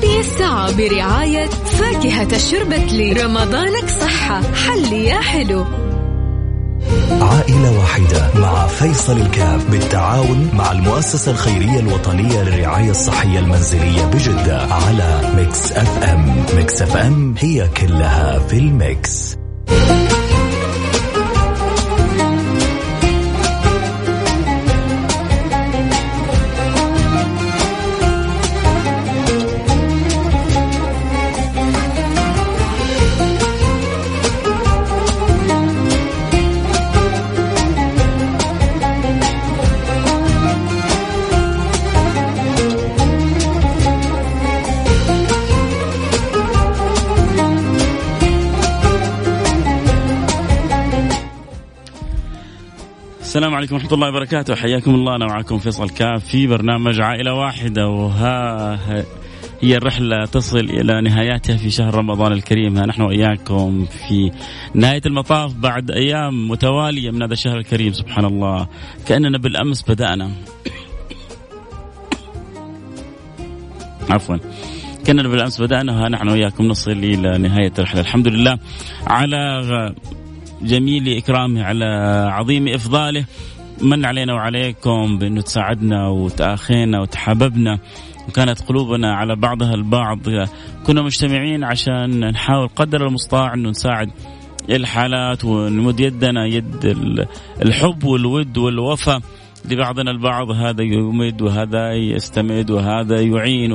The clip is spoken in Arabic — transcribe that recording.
هذه الساعة برعاية فاكهة الشربتلي رمضانك صحة. حلي يا حلو. عائلة واحدة مع فيصل الكاف بالتعاون مع المؤسسة الخيرية الوطنية للرعاية الصحية المنزلية بجدة على Mix FM Mix FM هي كلها في ال Mix. السلام عليكم ورحمة الله وبركاته. حياكم الله. أنا معكم فيصل كاف في برنامج عائلة واحدة وها هي الرحلة تصل إلى نهايتها في شهر رمضان الكريم. ها نحن وإياكم في نهاية المطاف بعد أيام متوالية من هذا الشهر الكريم سبحان الله. كأننا بالأمس بدأنا. عفوا. كنا بالأمس بدأنا ها نحن وياكم نصل إلى نهاية الرحلة. الحمد لله. على جميل إكرامه على عظيم إفضاله. من علينا وعليكم بأنه تساعدنا وتآخينا وتحاببنا وكانت قلوبنا على بعضها البعض. كنا مجتمعين عشان نحاول قدر المستطاع أنه نساعد الحالات ونمد يدنا يد الحب والود والوفاء لبعضنا البعض. هذا يمد وهذا يستمد وهذا يعين.